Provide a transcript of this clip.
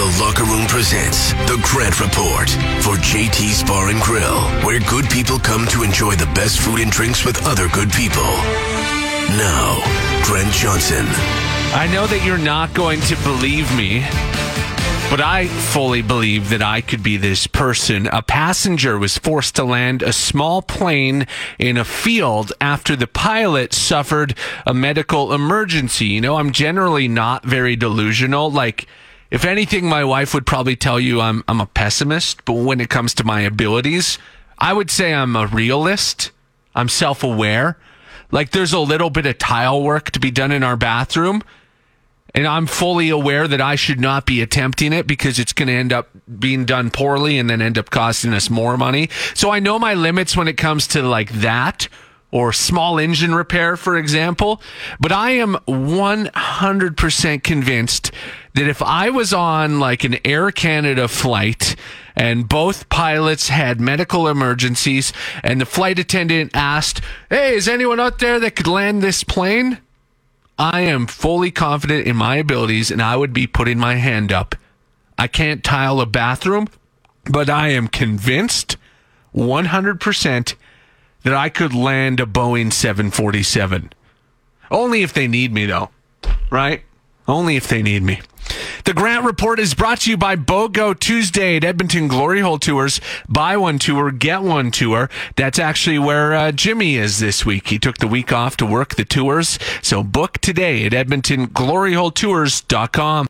The Locker Room presents The Grant Report for JT's Bar and Grill, where good people come to enjoy the best food and drinks with other good people. Now, Grant Johnson. I know that you're not going to believe me, but I fully believe that I could be this person. A passenger was forced to land a small plane in a field after the pilot suffered a medical emergency. You know, I'm generally not very delusional. Like, if anything, my wife would probably tell you I'm, I'm a pessimist, but when it comes to my abilities, I would say I'm a realist. I'm self aware. Like, there's a little bit of tile work to be done in our bathroom and I'm fully aware that I should not be attempting it because it's going to end up being done poorly and then end up costing us more money. So I know my limits when it comes to like that or small engine repair, for example. But I am 100% convinced that if I was on like an Air Canada flight and both pilots had medical emergencies and the flight attendant asked, Hey, is anyone out there that could land this plane? I am fully confident in my abilities and I would be putting my hand up. I can't tile a bathroom, but I am convinced 100% that I could land a Boeing 747. Only if they need me, though, right? Only if they need me. The Grant Report is brought to you by BOGO Tuesday at Edmonton Glory Hole Tours. Buy one tour, get one tour. That's actually where uh, Jimmy is this week. He took the week off to work the tours. So book today at EdmontonGloryHoleTours.com.